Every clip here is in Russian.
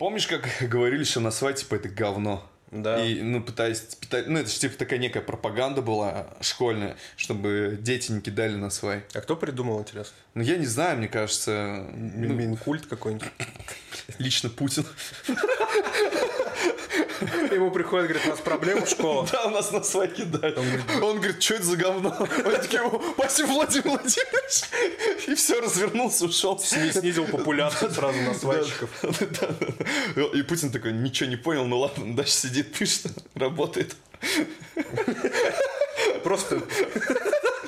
помнишь, как говорили, что на свай, типа, это говно? Да. И, ну, пытаясь питать... Ну, это же, типа, такая некая пропаганда была школьная, чтобы дети не кидали на свай. А кто придумал, интересно? Ну, я не знаю, мне кажется... ну, Минкульт какой-нибудь. лично Путин. Ему приходит, говорит, у нас проблема в школе. Да, у нас на свай кидают. Он говорит, что это за говно? Он такие, спасибо, Владимир Владимирович. И все, развернулся, ушел. Снизил популяцию сразу на да. И Путин такой, ничего не понял, ну ладно, дальше сидит, пишет, работает. Просто,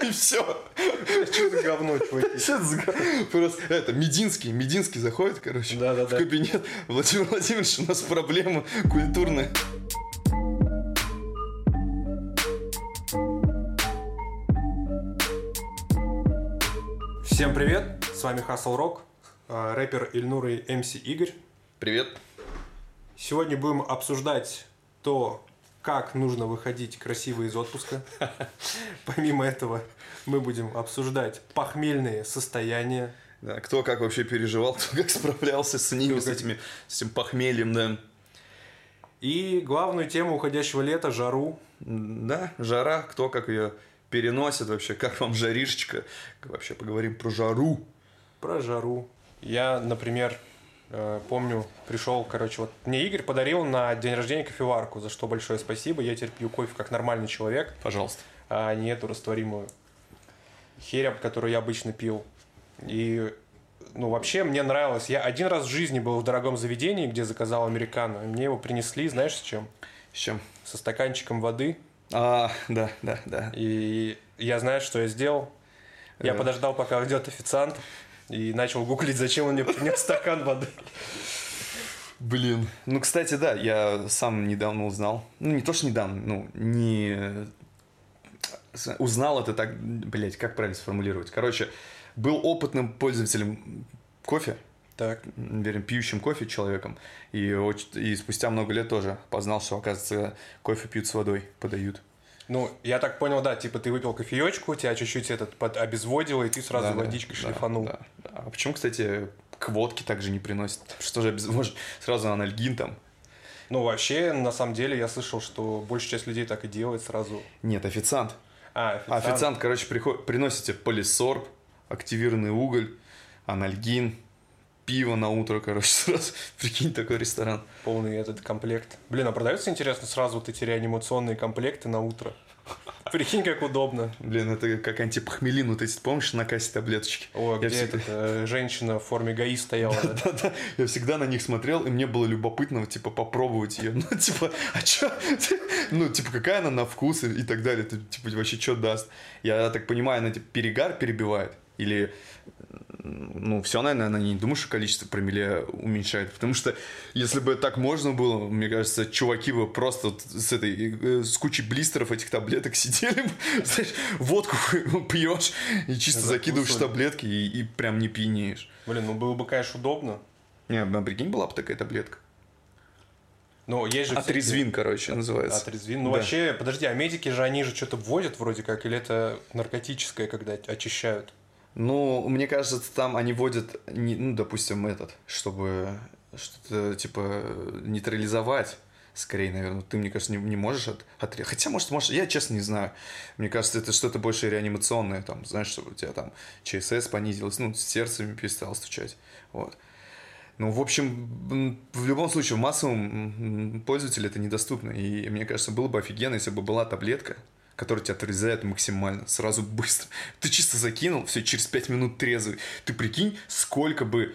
И все. что за говно, чуваки? Просто это, Мединский, Мединский заходит, короче, Да-да-да. в кабинет. Владимир Владимирович, у нас проблема культурная. Всем привет, с вами Хасл Рок, э, рэпер Ильнур и МС Игорь. Привет. Сегодня будем обсуждать то, как нужно выходить красиво из отпуска. Помимо этого, мы будем обсуждать похмельные состояния. Да, кто как вообще переживал, кто как справлялся с ними, с, этими, с этим похмельем, да. И главную тему уходящего лета – жару. Да, жара, кто как ее переносит вообще, как вам жаришечка. Вообще поговорим про жару. Про жару. Я, например, э, помню, пришел, короче, вот мне Игорь подарил на день рождения кофеварку, за что большое спасибо. Я теперь пью кофе как нормальный человек, Пожалуйста. а не эту растворимую херь, которую я обычно пил. И, ну, вообще мне нравилось. Я один раз в жизни был в дорогом заведении, где заказал американо. Мне его принесли, знаешь, с чем? С чем? Со стаканчиком воды. А, да, да, да. И я знаю, что я сделал. Я Э. подождал, пока идет официант, и начал гуглить, зачем он мне принес стакан воды. Блин. Ну, кстати, да, я сам недавно узнал. Ну, не то, что недавно, ну, не... Узнал это так, блять, как правильно сформулировать. Короче, был опытным пользователем кофе, Так. верим, пьющим кофе человеком, и, и спустя много лет тоже познал, что, оказывается, кофе пьют с водой, подают. Ну, я так понял, да, типа ты выпил кофеечку, тебя чуть-чуть этот под обезводило, и ты сразу Да, водичкой да, шлифанул. да. А почему, кстати, к водке также не приносят? Что же обезвожит? Сразу анальгин там. Ну, вообще, на самом деле, я слышал, что большая часть людей так и делает сразу. Нет, официант. А, официант. официант, короче, приход... приносите полисорб, активированный уголь, анальгин, пиво на утро, короче, сразу. Прикинь, такой ресторан. Полный этот комплект. Блин, а продается, интересно, сразу вот эти реанимационные комплекты на утро? Прикинь, как удобно. Блин, это как антипохмелин, вот эти, помнишь, на кассе таблеточки? О, Я где всегда- эта э, женщина в форме ГАИ стояла. да? Да-да, я всегда на них смотрел, и мне было любопытно, типа, попробовать ее. Ну, типа, а чё? Ну, типа, какая она на вкус и, и так далее. Это, типа, вообще, что даст? Я так понимаю, она, типа, перегар перебивает? Или, ну, все, наверное, не думаю, что количество промилле уменьшает. Потому что, если бы так можно было, мне кажется, чуваки бы просто с этой, э, с кучей блистеров этих таблеток сидели бы, знаешь, водку пьешь и чисто закидываешь таблетки и, и прям не пьянеешь. Блин, ну было бы, конечно, удобно. Не, а прикинь, была бы такая таблетка. Но есть же... всякие- Отрезвин, короче, называется. Отрезвин. Ну, Да. вообще, подожди, а медики же, они же что-то вводят вроде как, или это наркотическое, когда очищают? Ну, мне кажется, там они вводят, ну, допустим, этот, чтобы что-то, типа, нейтрализовать. Скорее, наверное, ты, мне кажется, не, не можешь от, отре- Хотя, может, может, я честно не знаю. Мне кажется, это что-то больше реанимационное, там, знаешь, чтобы у тебя там ЧСС понизилось, ну, сердцем перестало стучать. Вот. Ну, в общем, в любом случае, в массовом м, пользователю это недоступно. И мне кажется, было бы офигенно, если бы была таблетка, которая тебя отрезает максимально, сразу быстро. Ты чисто закинул, все, через 5 минут трезвый. Ты прикинь, сколько бы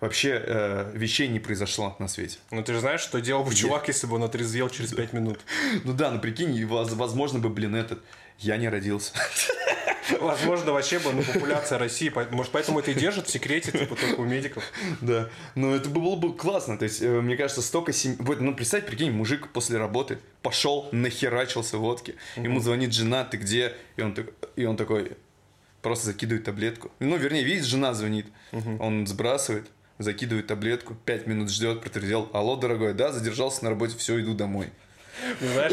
вообще э, вещей не произошло на свете. Ну, ты же знаешь, что делал бы чувак, если бы он отрезвел через 5 минут? Ну да, ну прикинь, возможно бы, блин, этот, я не родился. Возможно, вообще бы, ну, популяция России, может, поэтому это и держит в секрете, типа, только у медиков. Да, но это было бы классно. То есть, э, мне кажется, столько семей... Вот, ну, представь, прикинь, мужик после работы пошел, нахерачился водки. Ему звонит жена, ты где? И он, и он такой просто закидывает таблетку. Ну, вернее, видит, жена звонит. Он сбрасывает, закидывает таблетку, пять минут ждет, протрезвел. Алло, дорогой, да, задержался на работе, все, иду домой. Ну, знаешь,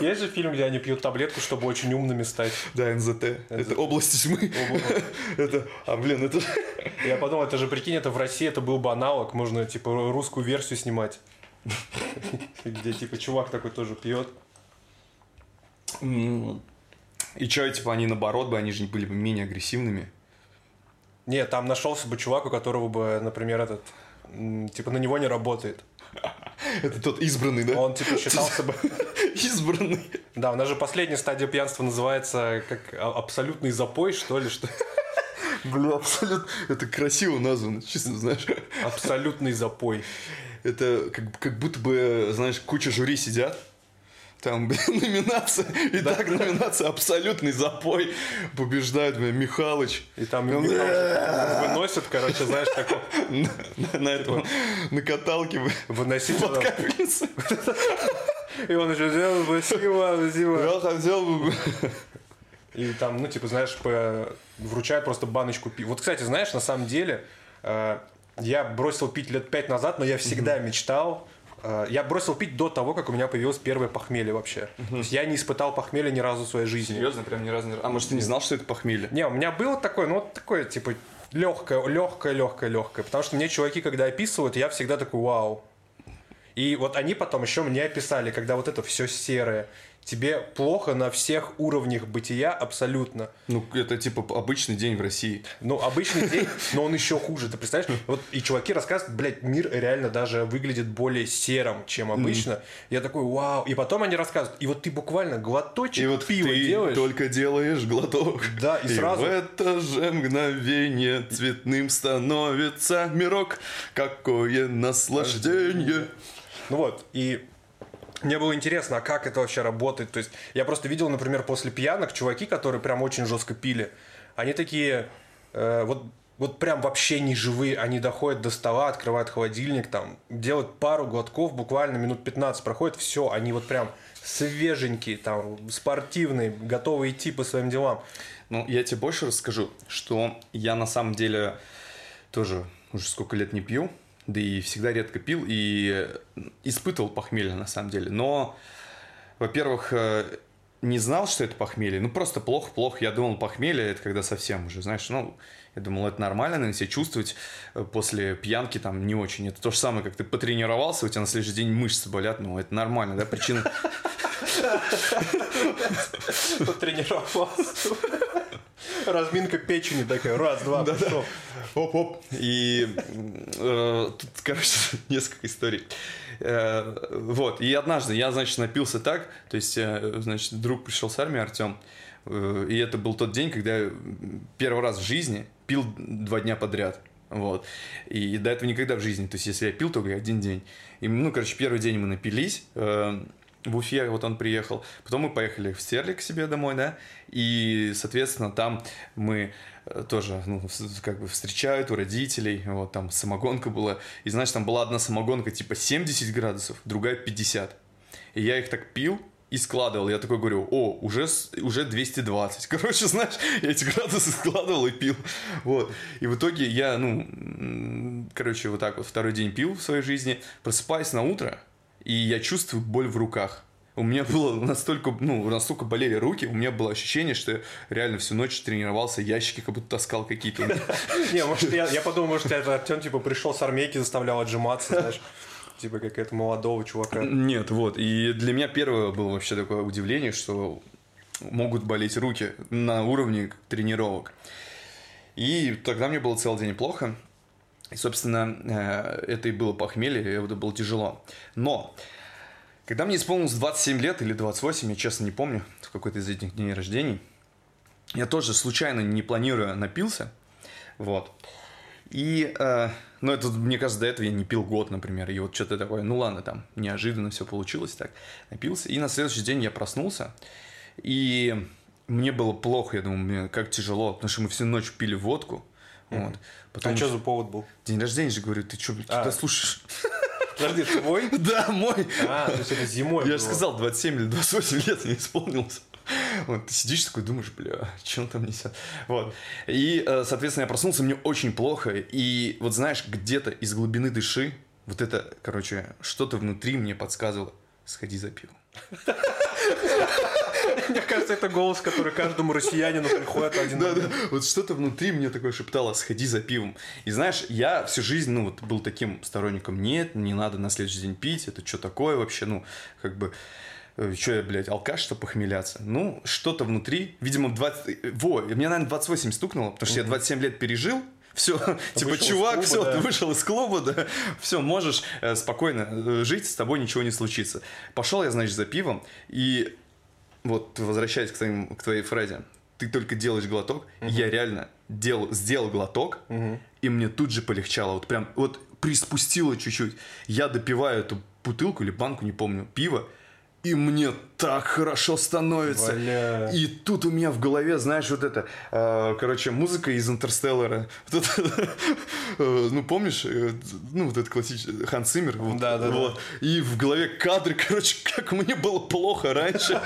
Есть же фильм, где они пьют таблетку, чтобы очень умными стать. Да, НЗТ. Это область тьмы. Это, а, блин, это... Я подумал, это же, прикинь, это в России это был бы аналог, можно, типа, русскую версию снимать. Где, типа, чувак такой тоже пьет. И что, типа, они наоборот бы, они же были бы менее агрессивными. Нет, там нашелся бы чувак, у которого бы, например, этот, типа, на него не работает. Это тот избранный, да? Он, типа, считался бы... Избранный. Да, у нас же последняя стадия пьянства называется как а, абсолютный запой, что ли, что Бля, абсолютно. Это красиво названо, честно, знаешь. Абсолютный запой. Это как, как будто бы, знаешь, куча жюри сидят, там, блин, номинация, и да. так номинация «Абсолютный запой» побеждает, блин, Михалыч. И там Михалыч выносит, короче, знаешь, такой... На, на этом, на каталке выносить под капельницу. И он еще сделал спасибо, спасибо. Я хотел бы... И там, ну, типа, знаешь, по... вручают просто баночку пива. Вот, кстати, знаешь, на самом деле, э, я бросил пить лет пять назад, но я всегда мечтал Э, я бросил пить до того, как у меня появилось первое похмелье вообще. Угу. То есть я не испытал похмелья ни разу в своей жизни. Серьезно, прям ни разу не А может ты не знал, что это похмелье? Не, у меня было такое, ну вот такое, типа, легкое, легкое, легкое, легкое. Потому что мне чуваки, когда описывают, я всегда такой, вау. И вот они потом еще мне описали, когда вот это все серое, тебе плохо на всех уровнях бытия абсолютно. Ну, это типа обычный день в России. Ну, обычный день, но он еще хуже, ты представляешь? Вот и чуваки рассказывают, блядь, мир реально даже выглядит более серым, чем обычно. Mm. Я такой, вау. И потом они рассказывают, и вот ты буквально глоточек и вот пива ты делаешь. только делаешь глоток. Да, и, и сразу... в это же мгновение цветным становится мирок. Какое наслаждение. Ну вот, и мне было интересно, а как это вообще работает. То есть я просто видел, например, после пьянок чуваки, которые прям очень жестко пили, они такие, э, вот вот прям вообще не живые, они доходят до стола, открывают холодильник, там, делают пару глотков, буквально минут 15 проходит, все, они вот прям свеженькие, там, спортивные, готовы идти по своим делам. Ну, я тебе больше расскажу, что я на самом деле тоже уже сколько лет не пью, да и всегда редко пил и испытывал похмелье на самом деле. Но, во-первых, э, не знал, что это похмелье. Ну, просто плохо-плохо. Я думал, похмелье это когда совсем уже, знаешь, ну, я думал, это нормально, наверное, себя чувствовать э, после пьянки там не очень. Это то же самое, как ты потренировался, у тебя на следующий день мышцы болят, ну, это нормально, да, причина... Потренировался. Разминка печени такая, раз, два, да, пошел. Оп-оп. И э, тут, короче, несколько историй. Э, вот, и однажды я, значит, напился так, то есть, э, значит, друг пришел с армии, Артем, и это был тот день, когда я первый раз в жизни пил два дня подряд. Вот. И до этого никогда в жизни. То есть, если я пил, только один день. И, ну, короче, первый день мы напились. В Уфе, вот он приехал. Потом мы поехали в Стерлик к себе домой, да, и, соответственно, там мы э, тоже, ну, как бы встречают у родителей, вот там самогонка была, и, знаешь, там была одна самогонка типа 70 градусов, другая 50. И я их так пил, и складывал. Я такой говорю, о, уже, уже 220. Короче, знаешь, я эти градусы складывал и пил. Вот. И в итоге я, ну, короче, вот так вот второй день пил в своей жизни. Просыпаюсь на утро, и я чувствую боль в руках. У меня было настолько, ну, настолько болели руки, у меня было ощущение, что я реально всю ночь тренировался, ящики как будто таскал какие-то. Не, может, я подумал, может, это Артем, типа, пришел с армейки, заставлял отжиматься, знаешь типа как это молодого чувака. Нет, вот. И для меня первое было вообще такое удивление, что могут болеть руки на уровне тренировок. И тогда мне было целый день плохо. И, собственно, э, это и было похмелье, и это было тяжело. Но, когда мне исполнилось 27 лет или 28, я честно не помню, в какой-то из этих дней рождений, я тоже случайно, не планируя, напился. Вот. И, э, ну, это, мне кажется, до этого я не пил год, например. И вот что-то такое, ну ладно, там, неожиданно все получилось так. Напился. И на следующий день я проснулся. И мне было плохо, я думаю, мне как тяжело, потому что мы всю ночь пили водку. Вот. Потом а что за повод был? День рождения же, говорю, ты что, а. слушаешь? Подожди, твой? Да, мой. А, то есть это зимой Я же сказал, 27 или 28 лет не исполнилось. Вот, ты сидишь такой, думаешь, бля, что он там несет? Вот. И, э, соответственно, я проснулся, мне очень плохо. И вот знаешь, где-то из глубины души, вот это, короче, что-то внутри мне подсказывало, сходи за пивом. Мне кажется, это голос, который каждому россиянину приходит один Да, да. Вот что-то внутри мне такое шептало, сходи за пивом. И знаешь, я всю жизнь, ну, вот был таким сторонником, нет, не надо на следующий день пить, это что такое вообще, ну, как бы, что я, блядь, алкаш, что похмеляться? Ну, что-то внутри, видимо, 20... Во, мне, наверное, 28 стукнуло, потому что я 27 лет пережил, все, типа, вышел из чувак, клуба, все, да. ты вышел из клуба, да, все, можешь э, спокойно э, жить, с тобой ничего не случится. Пошел я, значит, за пивом, и вот возвращаясь к, твоим, к твоей фразе, ты только делаешь глоток, и я реально дел, сделал глоток, и мне тут же полегчало, вот прям, вот приспустило чуть-чуть. Я допиваю эту бутылку или банку, не помню, пива, и мне так хорошо становится. Бля. И тут у меня в голове, знаешь, вот это, э, короче, музыка из Интерстеллара. Вот это, э, ну, помнишь, э, ну, вот это классический Ханс Циммер. Вот, Да, да, да. вот. И в голове кадры, короче, как мне было плохо раньше.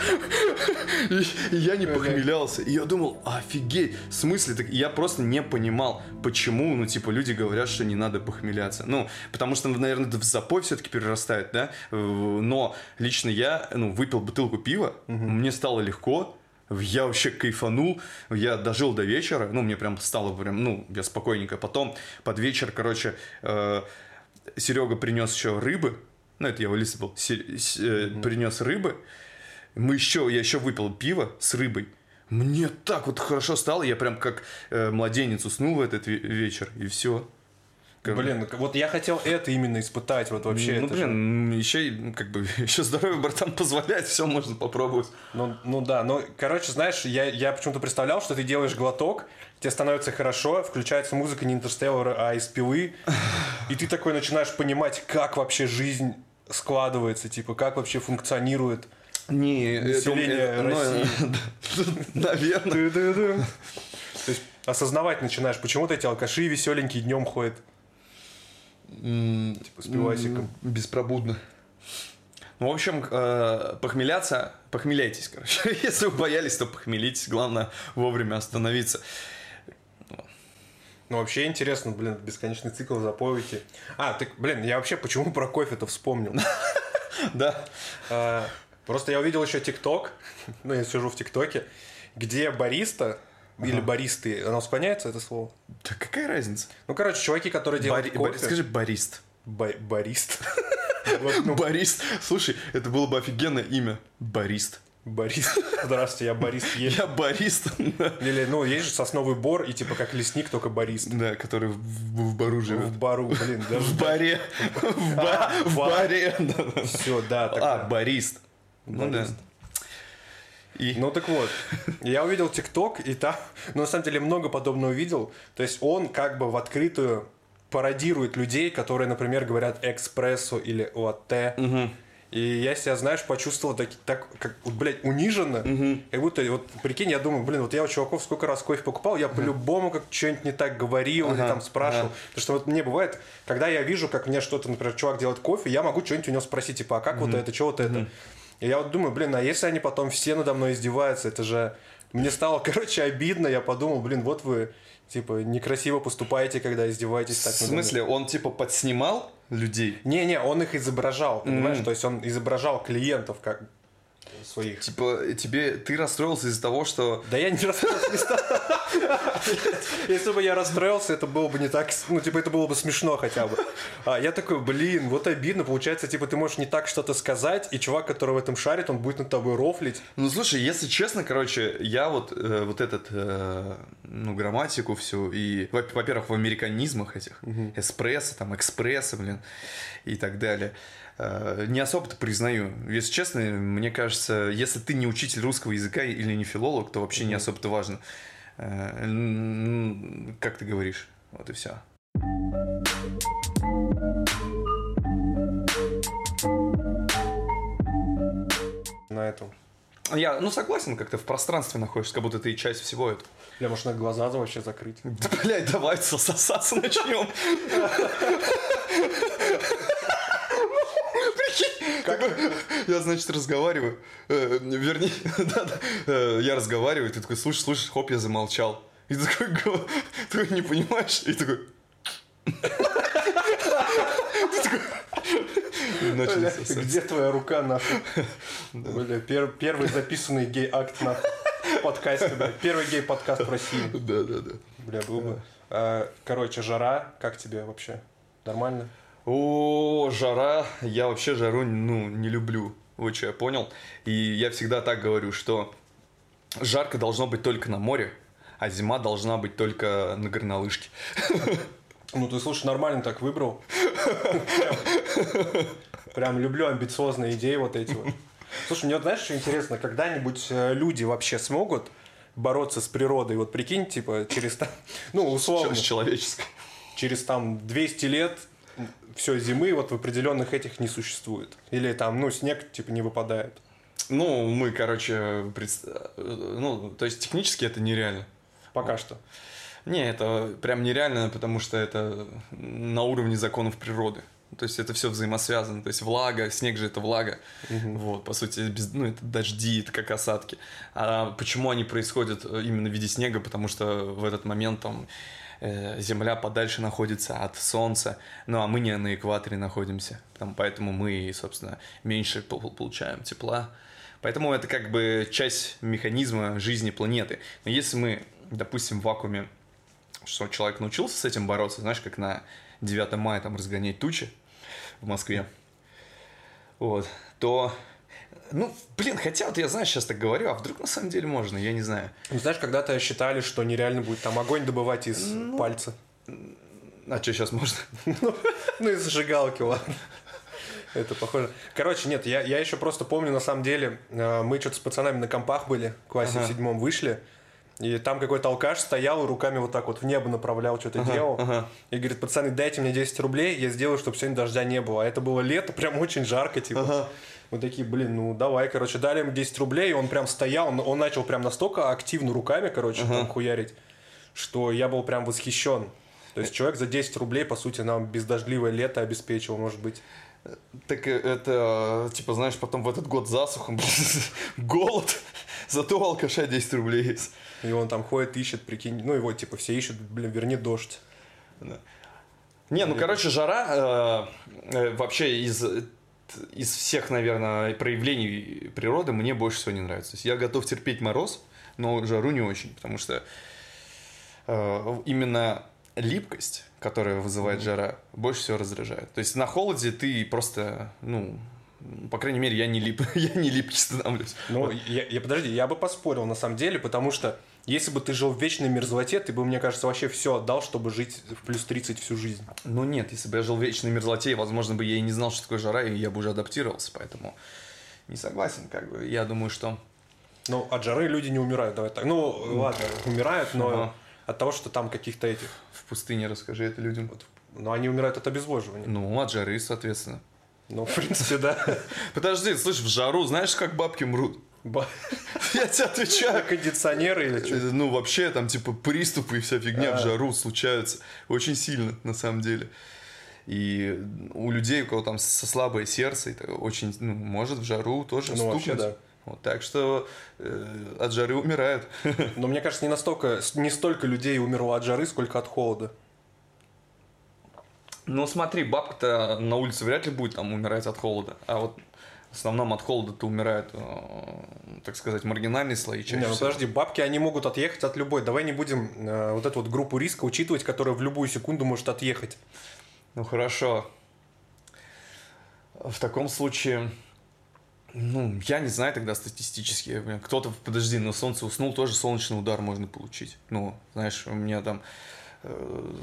И и я не похмелялся. И я думал, офигеть, в смысле? Так я просто не понимал, почему, ну, типа, люди говорят, что не надо похмеляться. Ну, потому что, наверное, в запой все-таки перерастает, да? Э, Но лично я, ну, выпил бутылку пива, мне стало легко, я вообще кайфанул, я дожил до вечера, ну, мне прям стало прям, ну, я спокойненько. Потом под вечер, короче, Серега принес еще рыбы, ну, это я в Лисе был, принес рыбы, мы еще, я еще выпил пиво с рыбой, мне так вот хорошо стало, я прям как э, младенец уснул в этот ве- вечер, и все. Блин, вот я хотел это именно испытать, вот вообще. ну, это же- блин, еще, и, как бы, еще здоровье, братан, позволяет, все можно попробовать. Ну, ну да, ну, короче, знаешь, я, я почему-то представлял, что ты делаешь глоток, тебе становится хорошо, включается музыка не Интерстеллара, а из пилы, и ты такой начинаешь понимать, как вообще жизнь складывается, типа, как вообще функционирует. Не, Население России. Наверное. То есть осознавать начинаешь, почему-то эти алкаши веселенькие днем ходят. Типа с пивасиком. Беспробудно. Ну, в общем, э, похмеляться, похмеляйтесь, короче. Если вы боялись, то похмелитесь. Главное вовремя остановиться. Ну, вообще интересно, блин, бесконечный цикл запоете. А, ты, блин, я вообще почему про кофе-то вспомнил? Да. А, Просто я увидел еще ТикТок, ну, я сижу в ТикТоке, где бариста, или баристы, оно склоняется, это слово? Да какая разница? Ну, короче, чуваки, которые делают Бари- кофе... бари- Скажи барист. Ба- барист. Ну, Борист. Слушай, это было бы офигенное имя. Барист. Здравствуйте, я барист есть. Я барист. Да. Или, ну, есть же сосновый бор, и типа как лесник, только барист. Да, который в, в бару живет. В бару, блин, даже... В баре. В А, в бар. баре. Все, да, А, барист. Ну да. И Ну так вот, я увидел ТикТок, и там, ну на самом деле много подобного увидел. То есть он как бы в открытую пародирует людей, которые, например, говорят экспрессо или латте. И я себя, знаешь, почувствовал так, так как, вот, блядь, униженно. Как будто, вот, прикинь, я думаю, блин, вот я у чуваков сколько раз кофе покупал, я по-любому как что-нибудь не так говорил или Ага, там спрашивал. ага. Потому что вот мне бывает, когда я вижу, как мне что-то, например, чувак делает кофе, я могу что-нибудь у него спросить, типа, а как вот это, что вот это? И я вот думаю, блин, а если они потом все надо мной издеваются, это же... Мне стало, короче, обидно, я подумал, блин, вот вы, типа, некрасиво поступаете, когда издеваетесь в так мной. смысле, он типа подснимал людей? Не-не, он их изображал, понимаешь? То есть он изображал клиентов как своих. Типа, тебе, ты расстроился из-за того, что... Да я не расстроился. Если бы я расстроился, это было бы не так, ну, типа, это было бы смешно хотя бы. А я такой, блин, вот обидно, получается, типа, ты можешь не так что-то сказать, и чувак, который в этом шарит, он будет над тобой рофлить. Ну, слушай, если честно, короче, я вот, э, вот этот, э, ну, грамматику всю, и, во- во-первых, в американизмах этих, эспрессо, там, экспресса, блин, и так далее, не особо-то признаю. Если честно, мне кажется, если ты не учитель русского языка или не филолог, то вообще не особо-то важно. Э, Как ты говоришь? Вот и все. На этом. Я, ну, согласен, как ты в пространстве находишься, как будто ты часть всего этого. Бля, может, на глаза вообще закрыть? Да, блядь, давай сосаться начнем. Такой, я, значит, разговариваю, э, вернее, да-да, э, я разговариваю, ты такой, слушай, слушай, хоп, я замолчал. И ты такой, такой, не понимаешь, и такой... Ты Бля. Где твоя рука, нахуй? Бля, пер- первый записанный гей-акт, нахуй, в подкасте, бля. Первый гей-подкаст в России. Да, да, да. Бля, был бы. А, Короче, жара, как тебе вообще? Нормально? О, жара. Я вообще жару, ну, не люблю. Вот что я понял. И я всегда так говорю, что жарко должно быть только на море, а зима должна быть только на горнолыжке. Ну, ты, слушай, нормально так выбрал. Прям, прям люблю амбициозные идеи вот эти вот. Слушай, мне вот знаешь, что интересно, когда-нибудь э, люди вообще смогут бороться с природой? Вот прикинь, типа, через там, ну, условно, С человеческой. через там 200 лет все, зимы вот в определенных этих не существует. Или там, ну, снег, типа, не выпадает. Ну, мы, короче, предс- э, ну, то есть технически это нереально. Пока что. Не, это прям нереально, потому что это на уровне законов природы. То есть это все взаимосвязано. То есть влага, снег же это влага. Вот, по сути, без, ну, это дожди, это как осадки. А почему они происходят э, именно в виде снега? Потому что в этот момент там Земля подальше находится от Солнца, ну а мы не на экваторе находимся. Там, поэтому мы, собственно, меньше пол- получаем тепла. Поэтому это как бы часть механизма жизни планеты. Но если мы, допустим, в вакууме что человек научился с этим бороться, знаешь, как на 9 мая там разгонять тучи в Москве, вот, то, ну, блин, хотя вот я, знаешь, сейчас так говорю, а вдруг на самом деле можно, я не знаю. Ну, знаешь, когда-то считали, что нереально будет там огонь добывать из пальца. А что сейчас можно? Ну, из зажигалки, ладно. Это похоже. Короче, нет, я, я еще просто помню, на самом деле, э, мы что-то с пацанами на компах были, в классе Ага. в седьмом вышли, и там какой-то алкаш стоял и руками вот так вот в небо направлял, что-то Ага, делал. ага. И говорит, пацаны, дайте мне 10 рублей, я сделаю, чтобы сегодня дождя не было. А это было лето, прям очень жарко, типа. Ага. Мы такие, блин, ну давай, короче, дали ему 10 рублей, и он прям стоял, он, он начал прям настолько активно руками, короче, Ага. там хуярить, что я был прям восхищен. То есть человек за 10 рублей, по сути, нам бездождливое лето обеспечил, может быть. Так э, это, типа, знаешь, потом в этот год засуха, голод, зато у алкаша 10 рублей есть. И он там ходит, ищет, прикинь, ну его типа все ищут, блин, верни дождь. Не, ну, короче, жара э, э, вообще из, из всех, наверное, проявлений природы мне больше всего не нравится. То есть я готов терпеть мороз, но жару не очень, потому что э, именно липкость, которая вызывает жара, больше всего раздражает. То есть на холоде ты просто, ну, по крайней мере, я не, лип, я не липкий становлюсь. Ну, я, я- подожди, я бы поспорил на самом деле, потому что если бы ты жил в вечной мерзлоте, ты бы, мне кажется, вообще все отдал, чтобы жить в плюс 30 всю жизнь. Ну нет, если бы я жил в вечной мерзлоте, возможно бы я и не знал, что такое жара, и я бы уже адаптировался, поэтому не согласен, как бы. Я думаю, что... Ну, от жары люди не умирают, давай так. Ну, ладно, умирают, но Ага. от того, что там каких-то этих... В пустыне расскажи это людям. Но они умирают от обезвоживания. Ну, от жары, соответственно. Ну, в принципе, да. Подожди, слышь, в жару знаешь, как бабки мрут? Я тебе отвечаю. Кондиционеры или что? Э, Ну, вообще, там, типа, приступы и вся фигня в А. жару случаются. Очень сильно, на самом деле. И у людей, у кого там со слабое сердце, это очень, ну, может в жару тоже Ну, вообще, да. Вот, так что э, от жары умирают. Но мне кажется, не настолько, не столько людей умерло от жары, сколько от холода. Ну, смотри, бабка-то на улице вряд ли будет там умирать от холода. А вот основном от холода-то умирают, э, так сказать, маргинальные слои чаще Не, ну подожди, бабки, они могут отъехать от любой. Давай не будем э, вот эту вот группу риска учитывать, которая в любую секунду может отъехать. Ну, хорошо. В таком случае, ну, я не знаю тогда статистически. Кто-то, подожди, на солнце уснул, тоже солнечный удар можно получить. Ну, знаешь, у меня там э,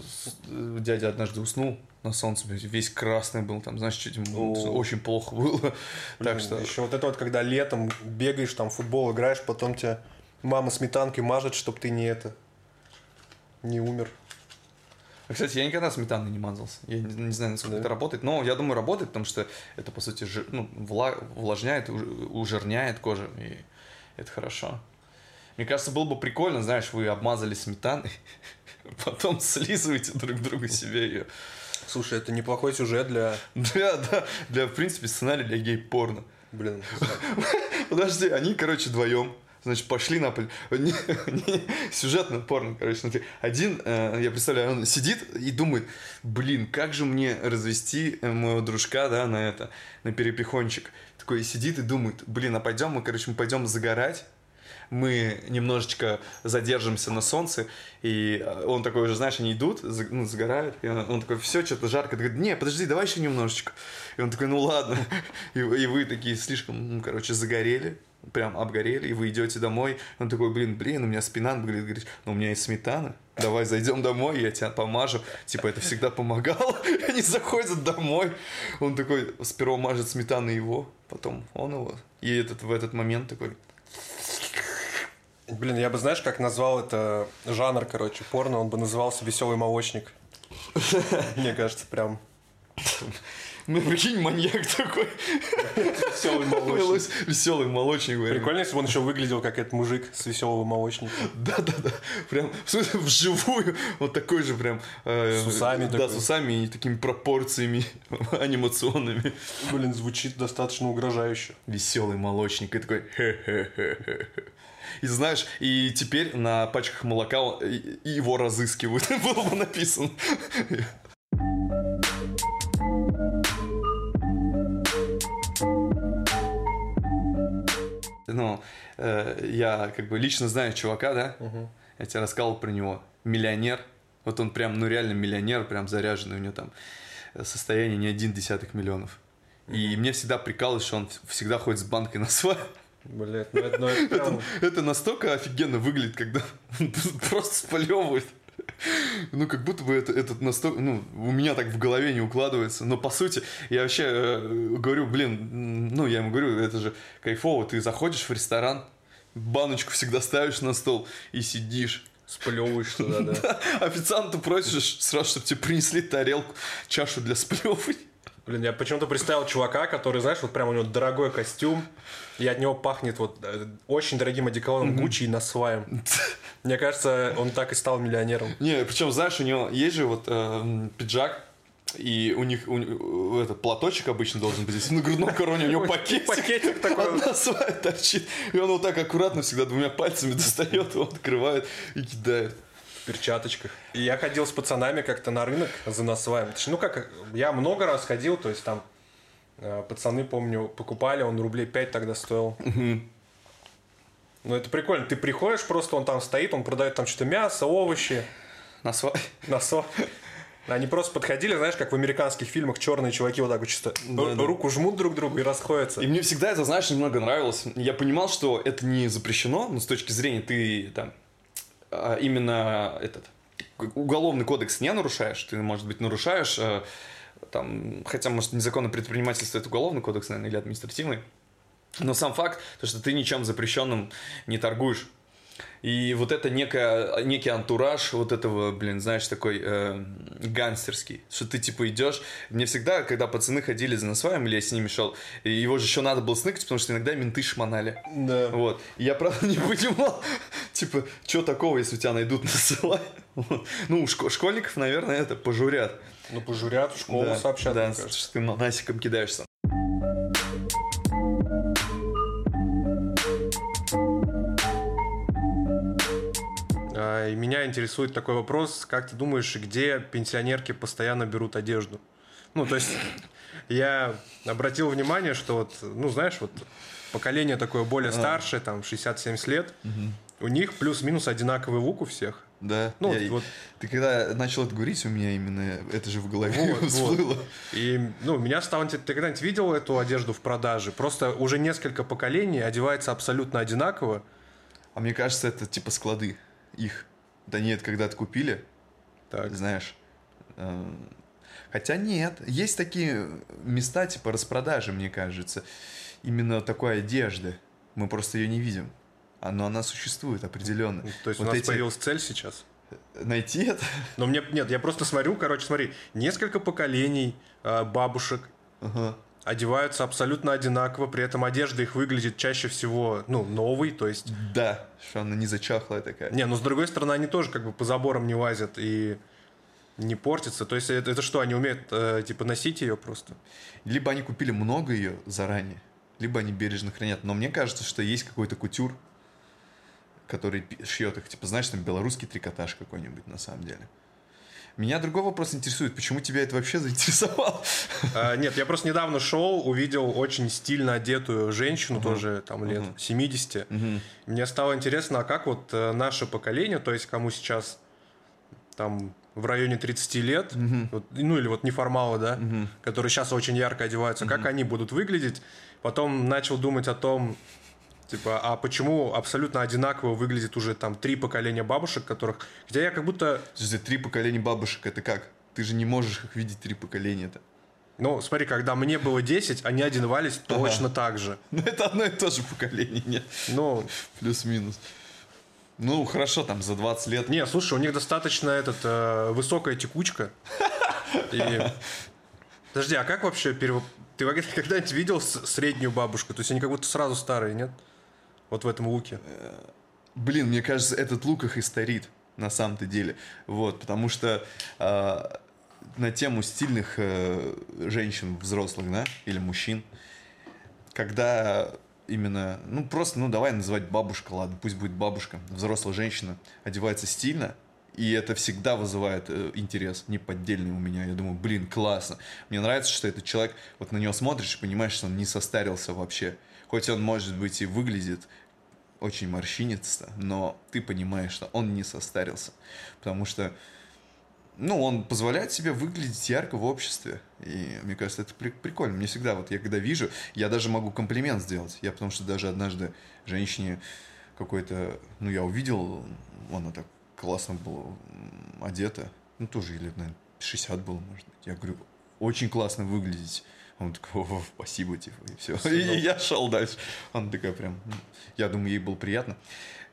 дядя однажды уснул на солнце, весь красный был, там, знаешь, чуть ему очень плохо было. Так что... Еще вот это вот, когда летом бегаешь, там футбол играешь, потом тебя мама сметанкой мажет, чтобы ты не это, не умер. А, Кстати, я никогда сметаной не мазался. Я не, не знаю, насколько Да. это работает. Но я думаю, работает, потому что это, по сути, жи- ну, вла- увлажняет, уж- ужирняет кожу. И это хорошо. Мне кажется, было бы прикольно, знаешь, вы обмазали сметаной, потом слизываете друг другу себе ее. Слушай, это неплохой сюжет для... Для, да, для, в принципе, сценарий для гей-порно. Блин, Подожди, они, короче, вдвоем Значит, пошли на пол. Не, не, сюжетно порно, короче, смотри. Один, э, я представляю, он сидит и думает, блин, как же мне развести э, моего дружка, да, на это, на перепихончик. Такой сидит и думает, блин, а пойдем мы, короче, мы пойдем загорать мы немножечко задержимся на солнце, и э, он такой уже, знаешь, они идут, ну, загорают, и он, такой, все, что-то жарко, говорит, не, подожди, давай еще немножечко. И он такой, ну ладно, и, и вы такие слишком, ну, короче, загорели, прям обгорели, и вы идете домой, он такой, блин, блин, у меня спина болит, говорит, ну, у меня есть сметана, давай зайдем домой, я тебя помажу, типа, это всегда помогало, они заходят домой, он такой, сперва мажет сметаной его, потом он его, и этот, в этот момент такой, Блин, я бы, знаешь, как назвал это жанр, короче, порно, он бы назывался «Веселый молочник». Мне кажется, прям... Ну, прикинь, маньяк такой. Веселый молочник. Веселый молочник. Прикольно, если бы он еще выглядел как этот мужик с веселого молочника. Да-да-да. Прям, в смысле, вживую. Вот такой же прям... Э, с усами Да, с усами и такими пропорциями анимационными. Блин, звучит достаточно угрожающе. Веселый молочник. И такой... Хе-хе-хе. И знаешь, и теперь на пачках молока его разыскивают. Было бы написано. Ну, э, я как бы лично знаю чувака, да? Угу. Я тебе рассказывал про него. Миллионер. Вот он прям, ну реально миллионер, прям заряженный. У него там состояние не один десятых миллионов. И мне всегда прикалывает, что он всегда ходит с банкой на свай. Блять, ну это, ну это, прям... это, это настолько офигенно выглядит, когда просто сплевывает. Ну, как будто бы это, этот настолько, ну, у меня так в голове не укладывается. Но по сути, я вообще э, говорю, блин, ну, я ему говорю, это же кайфово, ты заходишь в ресторан, баночку всегда ставишь на стол и сидишь. Сплевываешь туда, да. да. Официанту просишь сразу, чтобы тебе принесли тарелку, чашу для сплевывания. Блин, я почему-то представил чувака, который, знаешь, вот прям у него дорогой костюм, и от него пахнет вот э, очень дорогим одеколоном Гуччи и насваем. Мне кажется, он так и стал миллионером. Не, причем, знаешь, у него есть же вот э, пиджак, и у них у, этот платочек обычно должен быть здесь. На грудном короне у него пакетик. Пакетик такой. Одна свая торчит. И он вот так аккуратно всегда двумя пальцами достает его, открывает и кидает перчаточках. И я ходил с пацанами как-то на рынок за насваем. Ну как, я много раз ходил, то есть там э, пацаны, помню, покупали, он рублей 5 тогда стоил. Ну это прикольно, ты приходишь, просто он там стоит, он продает там что-то мясо, овощи. Насвай. Насвай. Они просто подходили, знаешь, как в американских фильмах черные чуваки вот так вот чисто да, руку жмут друг другу и расходятся. И мне всегда это, знаешь, немного нравилось. Я понимал, что это не запрещено, но с точки зрения ты там именно этот уголовный кодекс не нарушаешь, ты, может быть, нарушаешь, э, там, хотя, может, незаконное предпринимательство это уголовный кодекс, наверное, или административный, но сам факт, то, что ты ничем запрещенным не торгуешь, и вот это некая, некий антураж вот этого, блин, знаешь, такой э, гангстерский, что ты типа идешь. Мне всегда, когда пацаны ходили за насваем, или я с ними шел, его же еще надо было сныкать, потому что иногда менты шмонали. Да. Вот. И я правда не понимал, типа, что такого, если у тебя найдут на свай. Ну, школьников, наверное, это пожурят. Ну, пожурят, в школу да, сообщат, да, что ты насиком кидаешься. И меня интересует такой вопрос, как ты думаешь, где пенсионерки постоянно берут одежду? Ну, то есть я обратил внимание, что вот, ну, знаешь, вот поколение такое более а. старшее, там, 60-70 лет, у них плюс-минус одинаковый лук у всех. Да. Ну, я, вот, Ты когда начал это говорить, у меня именно это же в голове вот, всплыло. Вот. И, ну, меня стало... Ты когда-нибудь видел эту одежду в продаже? Просто уже несколько поколений одевается абсолютно одинаково. А мне кажется, это типа склады их. Да нет, когда-то купили. Так. Знаешь. Э, хотя нет, есть такие места типа распродажи, мне кажется. Именно такой одежды. Мы просто ее не видим. Но она существует определенно. То есть вот у нас эти... появилась цель сейчас? Найти это? Но мне нет, я просто смотрю, короче, смотри, несколько поколений э, бабушек, ага одеваются абсолютно одинаково, при этом одежда их выглядит чаще всего, ну, новой, то есть... Да, что она не зачахлая такая. Не, но с другой стороны, они тоже как бы по заборам не лазят и не портятся. То есть это, это что, они умеют, э, типа, носить ее просто? Либо они купили много ее заранее, либо они бережно хранят. Но мне кажется, что есть какой-то кутюр, который шьет их. Типа, знаешь, там белорусский трикотаж какой-нибудь на самом деле. Меня другой вопрос интересует, почему тебя это вообще заинтересовало? А, Нет, я просто недавно шел, увидел очень стильно одетую женщину, тоже там лет 70. Мне стало интересно, а как вот э, наше поколение, то есть кому сейчас там в районе 30 лет, вот, ну или вот неформалы, да, которые сейчас очень ярко одеваются, как они будут выглядеть. Потом начал думать о том, типа, а почему абсолютно одинаково выглядит уже там три поколения бабушек, которых... Хотя я как будто Слушай, три поколения бабушек, это как? Ты же не можешь их видеть три поколения-то. Ну, смотри, когда мне было 10, они одевались точно так же. Ну, это одно и то же поколение, нет? Ну, Плюс-минус. Ну, хорошо, там за 20 лет. не, слушай, у них достаточно этот, э, высокая текучка. И... Подожди, а как вообще перев... Ты когда-нибудь видел среднюю бабушку? То есть они как будто сразу старые, нет? Вот в этом луке. Блин, мне кажется, этот лук их и старит, на самом-то деле. Вот, потому что а, на тему стильных э, женщин взрослых, да, или мужчин, когда именно, ну просто, ну давай называть бабушка, ладно, пусть будет бабушка, взрослая женщина одевается стильно, и это всегда вызывает э, интерес, неподдельный у меня. Я думаю, блин, классно. Мне нравится, что этот человек, вот на него смотришь и понимаешь, что он не состарился вообще. Хоть он, может быть, и выглядит очень морщинисто, но ты понимаешь, что он не состарился. Потому что, ну, он позволяет себе выглядеть ярко в обществе. И мне кажется, это при- прикольно. Мне всегда, вот я когда вижу, я даже могу комплимент сделать. Я потому что даже однажды женщине какой-то, ну, я увидел, она так классно была одета. Ну, тоже лет, наверное, 60 было, может быть. Я говорю, очень классно выглядите. Он такой, «О, спасибо, типа, и все. И я шел дальше. Она такая прям, м, я думаю, ей было приятно.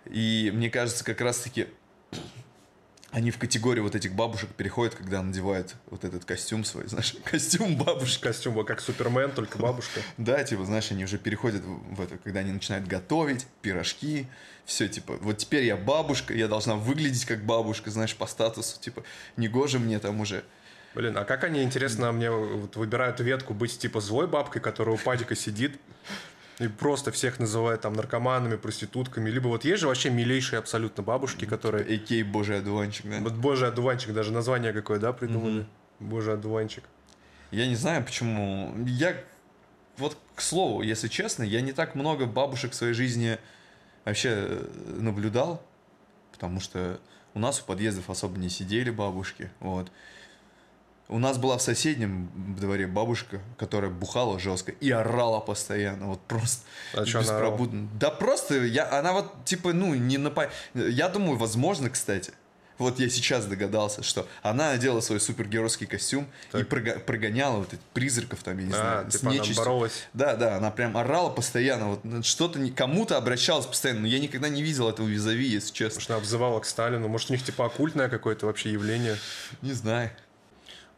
И мне кажется, как раз-таки они в категорию вот этих бабушек переходят, когда надевают вот этот костюм свой, знаешь, костюм бабушка. Костюм как Супермен, только бабушка. Да, типа, знаешь, они уже переходят в это, когда они начинают готовить пирожки, все, типа, вот теперь я бабушка, я должна выглядеть как бабушка, знаешь, по статусу, типа, негоже мне там уже. Блин, а как они, интересно, мне вот выбирают ветку быть типа злой бабкой, которая у падика сидит и просто всех называет там наркоманами, проститутками, либо вот есть же вообще милейшие абсолютно бабушки, которые... Эй, божий одуванчик, да. Вот божий одуванчик, даже название какое, да, придумали? Божий одуванчик. Я не знаю, почему. Я, вот, к слову, если честно, я не так много бабушек в своей жизни вообще э, наблюдал, потому что у нас у подъездов особо не сидели бабушки, вот. У нас была в соседнем дворе бабушка, которая бухала жестко и орала постоянно, вот просто А она беспробудно. Да просто, я, она вот, типа, ну, не напа... Я думаю, возможно, кстати, вот я сейчас догадался, что она одела свой супергеройский костюм и Так. прога- прогоняла вот этих призраков там, я не А, знаю, с типа она нечистью. боролась. Да, да, она прям орала постоянно, вот ну, что-то не- кому-то обращалась постоянно, но я никогда не видел этого визави, если честно. Может, она обзывала к Сталину. Может, у них типа оккультное какое-то вообще явление. Не знаю.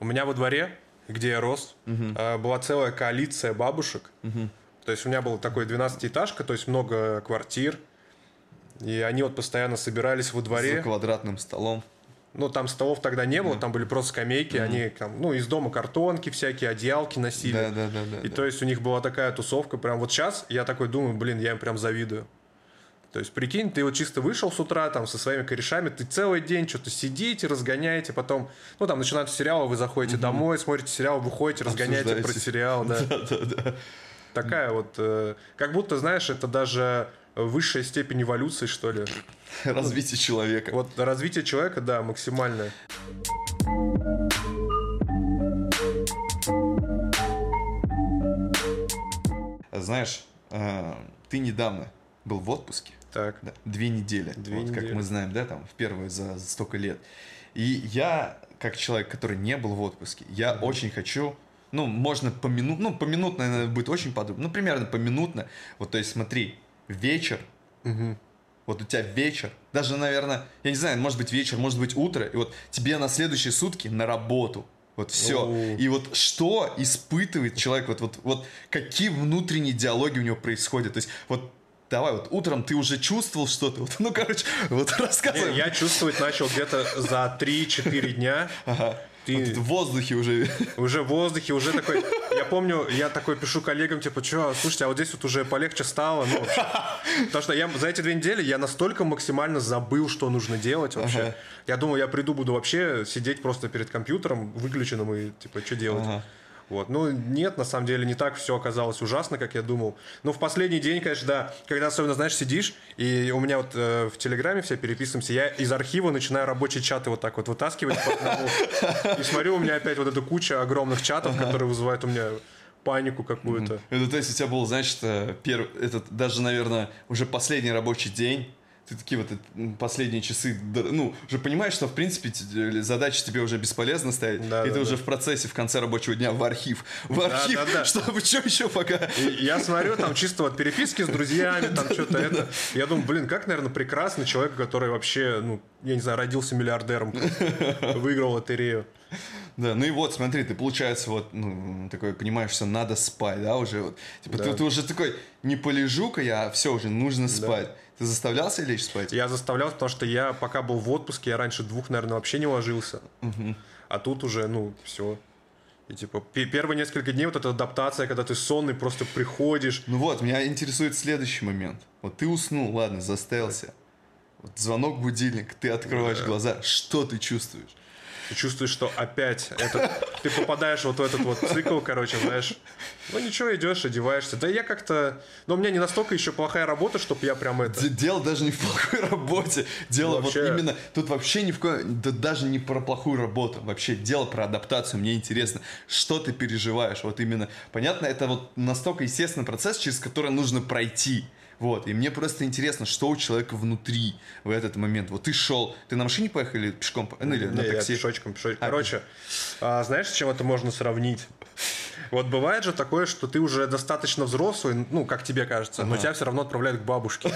У меня во дворе, где я рос, э, была целая коалиция бабушек. То есть у меня был такой 12-этажка, то есть много квартир. И они вот постоянно собирались во За дворе. квадратным столом. Ну, там столов тогда не было, там были просто скамейки. Они там, ну, из дома картонки всякие, одеялки носили. Да, да, да, да. И да. то есть у них была такая тусовка. Прям вот сейчас я такой думаю, блин, я им прям завидую. То есть, прикинь, ты вот чисто вышел с утра там со своими корешами, ты целый день что-то сидите, разгоняете, потом, ну, там начинаются сериалы, вы заходите домой, смотрите сериал, выходите, разгоняете про сериал, да. Да, да, да. Такая вот, э, как будто, знаешь, это даже высшая степень эволюции, что ли. Развитие человека. Вот развитие человека, да, максимальное. Знаешь, э, ты недавно был в отпуске. Так. Да, две недели. Две вот, недели. Как мы знаем, да, там, впервые за, за столько лет. И я, как человек, который не был в отпуске, я очень хочу, ну, можно поминутно, ну, поминутно, наверное, будет очень подробно, ну, примерно поминутно. Вот, то есть, смотри, вечер, Мгм. вот у тебя вечер, даже, наверное, я не знаю, может быть вечер, может быть утро, и вот тебе на следующие сутки на работу. Вот все. О. И вот что испытывает человек, вот, вот, вот какие внутренние диалоги у него происходят. То есть вот давай, вот утром ты уже чувствовал что-то. Вот, ну, короче, вот рассказывай. Не, Я чувствовать начал где-то за 3-4 дня. Ага. ты Вот в воздухе уже. уже в воздухе, уже такой... Я помню, я такой пишу коллегам, типа, что, слушайте, а вот здесь вот уже полегче стало. Ну, вообще. потому что я за эти две недели я настолько максимально забыл, что нужно делать вообще. Ага. Я думал, я приду, буду вообще сидеть просто перед компьютером выключенным и, типа, что делать? Ага. Вот. Ну, нет, на самом деле, не так все оказалось ужасно, как я думал. Но в последний день, конечно, да, когда особенно, знаешь, сидишь, и у меня вот э, в Телеграме все переписываемся, я из архива начинаю рабочие чаты вот так вот вытаскивать. И смотрю, у меня опять вот эта куча огромных чатов, которые вызывают у меня панику какую-то. Это то есть у тебя был, значит, э, перв... этот даже, наверное, уже последний рабочий день. Ты такие вот э, последние часы, да, ну, уже понимаешь, что, в принципе, т- задачи тебе уже бесполезно ставить, Да, и да, ты да. уже в процессе, в конце рабочего дня в архив. В архив, да, да. чтобы что еще пока... И я смотрю, там чисто вот переписки с друзьями, там что-то это. Я думаю, блин, как, наверное, прекрасно человек, который вообще, ну, я не знаю, родился миллиардером, выиграл лотерею. Да, ну и вот, смотри, ты, получается, вот, ну, такой, понимаешь, что надо спать, да, уже вот. Типа, Да. ты, ты уже такой, не полежу-ка я, все, уже нужно спать. Ты заставлялся лечь спать? Я заставлял, потому что я пока был в отпуске, я раньше двух, наверное, вообще не ложился. А тут уже, ну, все. И типа пе- первые несколько дней вот эта адаптация, когда ты сонный, просто приходишь. Ну вот, меня интересует следующий момент. Вот ты уснул, ладно, заставился. Вот звонок будильник, ты открываешь глаза, что ты чувствуешь? Ты чувствуешь, что опять это, ты попадаешь вот в этот вот цикл, короче, знаешь. Ну ничего, идешь, одеваешься. Да я как-то... Но у меня не настолько еще плохая работа, чтобы я прям это... Дело даже не в плохой работе. Дело Вообще- вот именно... Тут вообще ни в коем... Да даже не про плохую работу. Вообще дело про адаптацию. Мне интересно, что ты переживаешь. Вот именно... Понятно, это вот настолько естественный процесс, через который нужно пройти. Вот, и мне просто интересно, что у человека внутри в этот момент. Вот ты шел, ты на машине поехал или пешком, ну, или на Не, я такси? пешочком, пешочком. А, Короче, а, знаешь, с чем это можно сравнить? Вот бывает же такое, что ты уже достаточно взрослый, ну, как тебе кажется, но тебя все равно отправляют к бабушке.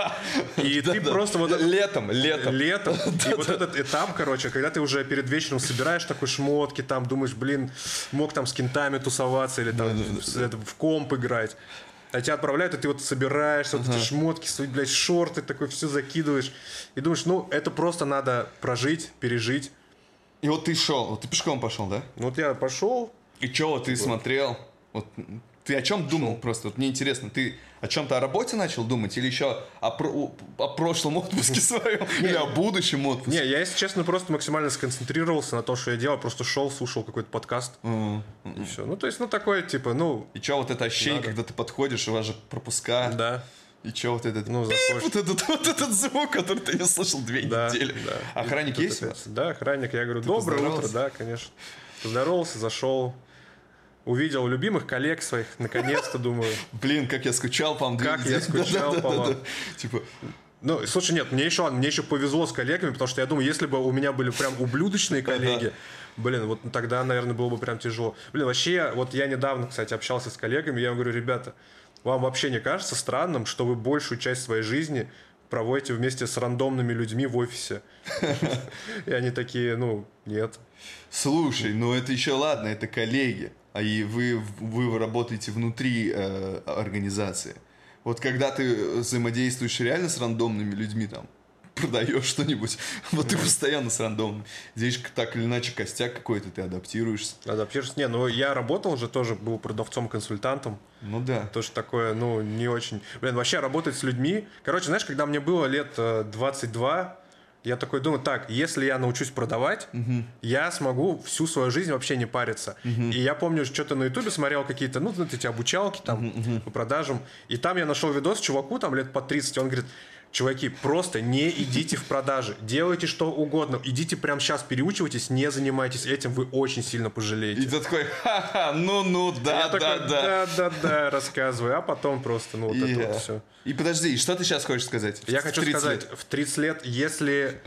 И ты просто вот Летом, летом. летом. И вот этот этап, короче, когда ты уже перед вечером собираешь такой шмотки, там думаешь, блин, мог там с кентами тусоваться или там в комп играть. А тебя отправляют, и ты вот собираешься, вот эти шмотки, свои, блядь, шорты, такой все закидываешь. И думаешь, ну, это просто надо прожить, пережить. И вот ты шел, вот ты пешком пошел, да? Ну, вот я пошел, И что вот ты смотрел? Вот ты о чем думал просто? Вот мне интересно, ты о чем-то о работе начал думать или еще о, про- о прошлом отпуске своем или о будущем отпуске? Не, я, если честно, просто максимально сконцентрировался на том, что я делал. Просто шел, слушал какой-то подкаст. И все. Ну, то есть, ну, такое, типа, ну, И что вот это ощущение, когда ты подходишь, у вас же пропуска, да. и что вот этот, Ну, пип, вот этот, вот этот звук, который ты не слышал две Да, недели. да. Охранник И есть опять- Да, охранник. Я говорю, доброе утро, да, конечно. Поздоровался, зашел. Увидел любимых коллег своих, наконец-то, думаю. Блин, как я скучал по вам Как я скучал по вам. Типа, Ну, слушай, нет, мне еще, мне еще повезло с коллегами, потому что я думаю, если бы у меня были прям ублюдочные коллеги, блин, вот тогда, наверное, было бы прям тяжело. Блин, вообще, вот я недавно, кстати, общался с коллегами, я им говорю, ребята, вам вообще не кажется странным, что вы большую часть своей жизни проводите вместе с рандомными людьми в офисе? И они такие, ну, нет. Слушай, ну это еще ладно, это коллеги, а и вы, вы работаете внутри э, организации. Вот когда ты взаимодействуешь реально с рандомными людьми, там, продаешь что-нибудь, вот ты постоянно с рандомными. Здесь так или иначе костяк какой-то, ты адаптируешься. Адаптируешься. Не, ну я работал же тоже, был продавцом-консультантом. Ну да. Тоже такое, ну, не очень... Блин, вообще работать с людьми... Короче, знаешь, когда мне было лет э, 22, я такой думаю, так, если я научусь продавать, я смогу всю свою жизнь вообще не париться. И я помню, что-то на ютубе смотрел какие-то, ну, знаете, эти обучалки там по продажам. И там я нашел видос чуваку, там лет по 30, он говорит, чуваки, просто не идите в продажи, делайте что угодно, идите прямо сейчас переучивайтесь, не занимайтесь этим, вы очень сильно пожалеете. И ты такой, ха-ха, ну-ну, да, такой, да, да. да-да-да, рассказываю, а потом просто, ну, вот это вот все. И подожди, что ты сейчас хочешь сказать? Я хочу 30 сказать, в 30 лет, если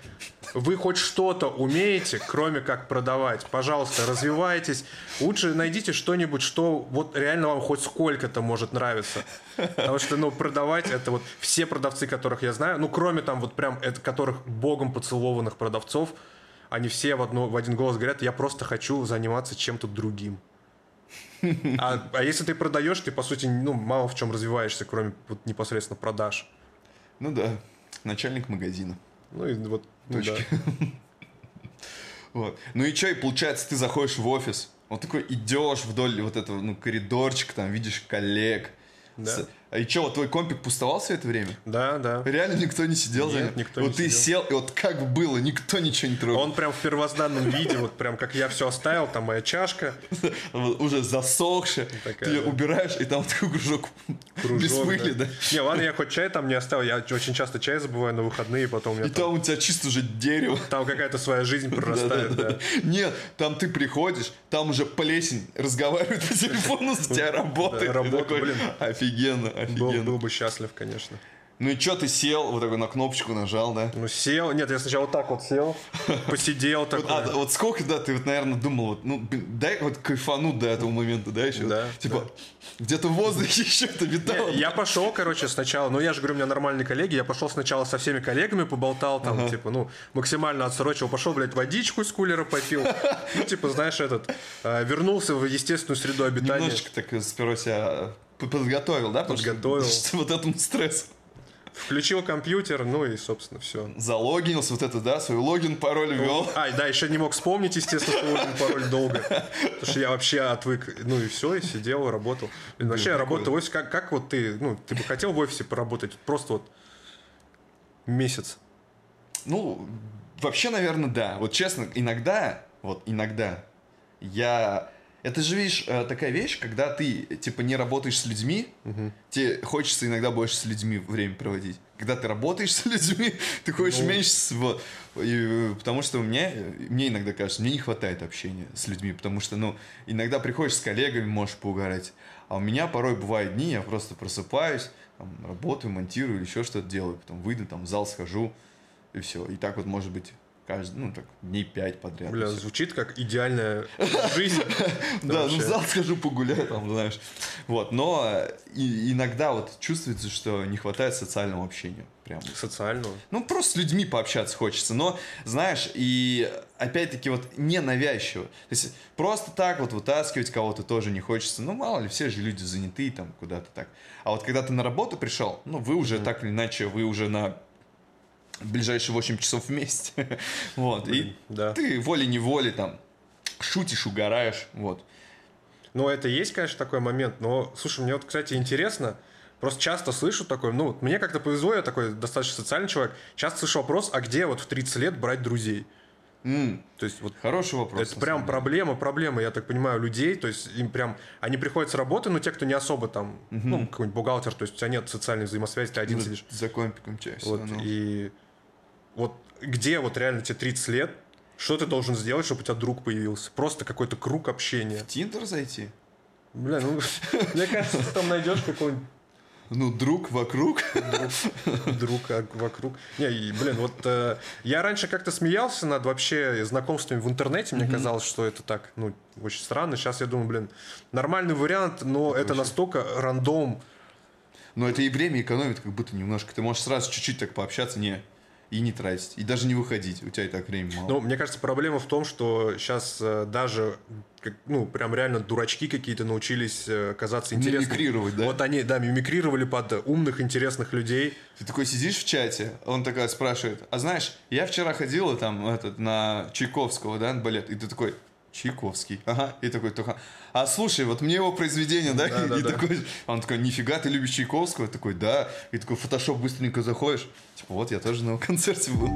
вы хоть что-то умеете, кроме как продавать, пожалуйста, развивайтесь. Лучше найдите что-нибудь, что вот реально вам хоть сколько-то может нравиться. Потому что, ну, продавать это вот все продавцы, которых я знаю, ну, кроме там вот прям, это, которых богом поцелованных продавцов, они все в, одну, в один голос говорят, я просто хочу заниматься чем-то другим. А, а если ты продаешь, ты, по сути, ну, мало в чем развиваешься, кроме вот непосредственно продаж. Ну да, начальник магазина. Ну и вот, ну да. Вот. Ну и что, и получается, ты заходишь в офис, вот такой идешь вдоль вот этого, ну, коридорчика, там видишь коллег. Да. С- А и что, вот твой компик пустовал все это время? Да, да. Реально никто не сидел за ним? никто вот не ты сидел. сел, и вот как было, никто ничего не трогал. Он прям в первозданном виде, вот прям как я все оставил, там моя чашка, Вот уже засохшая, Такая, ты да. убираешь, и там такой кружок, кружок. без пыли, да. Не, ладно, я хоть чай там не оставил, я очень часто чай забываю на выходные, потом у меня И там, там у тебя чисто уже дерево. там какая-то своя жизнь прорастает, да. Нет, там ты приходишь, там уже плесень разговаривает по телефону, с тебя работает. Да, Ты работает, блин. Офигенно, Был, был бы счастлив, конечно. Ну и что, ты сел, вот такой на кнопочку нажал, да? Ну, сел, нет, я сначала вот так вот сел, посидел такой. А, вот сколько, да, ты вот, наверное, думал, вот, ну, дай вот кайфануть до этого момента, да, еще? Да, Типа, где-то в воздухе еще это витало. Не, Я пошел, короче, сначала, ну я же говорю, у меня нормальные коллеги, я пошел сначала со всеми коллегами поболтал, там, типа, ну, максимально отсрочил, пошел, блядь, водичку из кулера попил, ну, типа, знаешь, этот, э, вернулся в естественную среду обитания. Немножечко так сперва себя п- подготовил, да? потому что- Подготовил. что вот этому стрессу. Включил компьютер, ну и, собственно, все. Залогинился, вот это, да, свой логин, пароль ввел. А, да, еще не мог вспомнить, естественно, логин, пароль долго. Потому что я вообще отвык. Ну и все, и сидел, и работал. Блин, вообще, я работаю в офисе. Как, как вот ты, ну, ты бы хотел в офисе поработать? Просто вот месяц. Ну, вообще, наверное, да. Вот честно, иногда, вот иногда я... Это же, видишь, э, такая вещь, когда ты, типа, не работаешь с людьми, тебе хочется иногда больше с людьми время проводить. Когда ты работаешь с людьми, ты хочешь Ну. меньше... с- Вот. И, э, потому что мне, мне иногда кажется, мне не хватает общения с людьми, потому что, ну, иногда приходишь с коллегами, можешь поугарать, а у меня порой бывают дни, я просто просыпаюсь, там, работаю, монтирую или еще что-то делаю, потом выйду, там, в зал схожу, и все. И так вот может быть каждый, ну, так, дней пять подряд. Бля, звучит как идеальная жизнь. Да, ну в зал схожу погуляю, там, знаешь. Вот, но иногда вот чувствуется, что не хватает социального общения. Прям. Социального. Ну, просто с людьми пообщаться хочется. Но, знаешь, и опять-таки вот не навязчиво. То есть просто так вот вытаскивать кого-то тоже не хочется. Ну, мало ли, все же люди заняты там куда-то так. А вот когда ты на работу пришел, ну, вы уже так или иначе, вы уже на ближайшие 8 часов вместе. Вот. И Блин, да. ты волей-неволей там шутишь, угораешь. Вот. Ну, это есть, конечно, такой момент. Но, слушай, мне вот, кстати, интересно. Просто часто слышу такой, ну, вот мне как-то повезло, я такой достаточно социальный человек. Часто слышу вопрос, а где вот в 30 лет брать друзей? М, То есть вот Хороший вопрос. это прям проблема, проблема, я так понимаю, людей, то есть им прям, они приходят с работы, но те, кто не особо там, ну, какой-нибудь бухгалтер, то есть у тебя нет социальной взаимосвязи, ты один Ну, сидишь. За компиком чаще. Вот, ну. и вот где вот реально тебе 30 лет, что ты должен сделать, чтобы у тебя друг появился? Просто какой-то круг общения. В Тиндер зайти? Бля, ну, мне кажется, ты там найдешь какой-нибудь Ну, друг вокруг. друг а, вокруг. Не, и, блин, вот э, я раньше как-то смеялся над вообще знакомствами в интернете. Мне казалось, что это так, ну, очень странно. Сейчас я думаю, блин, нормальный вариант, но это, настолько рандом. Но это и время экономит как будто немножко. Ты можешь сразу чуть-чуть так пообщаться, не, и не тратить. И даже не выходить. У тебя и так времени мало. Ну, мне кажется, проблема в том, что сейчас даже, как- ну, прям реально дурачки какие-то научились э, казаться интересными. Мимикрировать, да? Вот они, да, мимикрировали под умных, интересных людей. Ты такой сидишь в чате, он такой спрашивает, а знаешь, я вчера ходила там этот, на Чайковского, да, на балет, и ты такой, Чайковский, ага, и такой только, а слушай, вот мне его произведение, да, Да, да, и да. такой, он такой, нифига, ты любишь Чайковского, такой, да, и такой, фотошоп быстренько заходишь, типа, вот я тоже на его концерте был.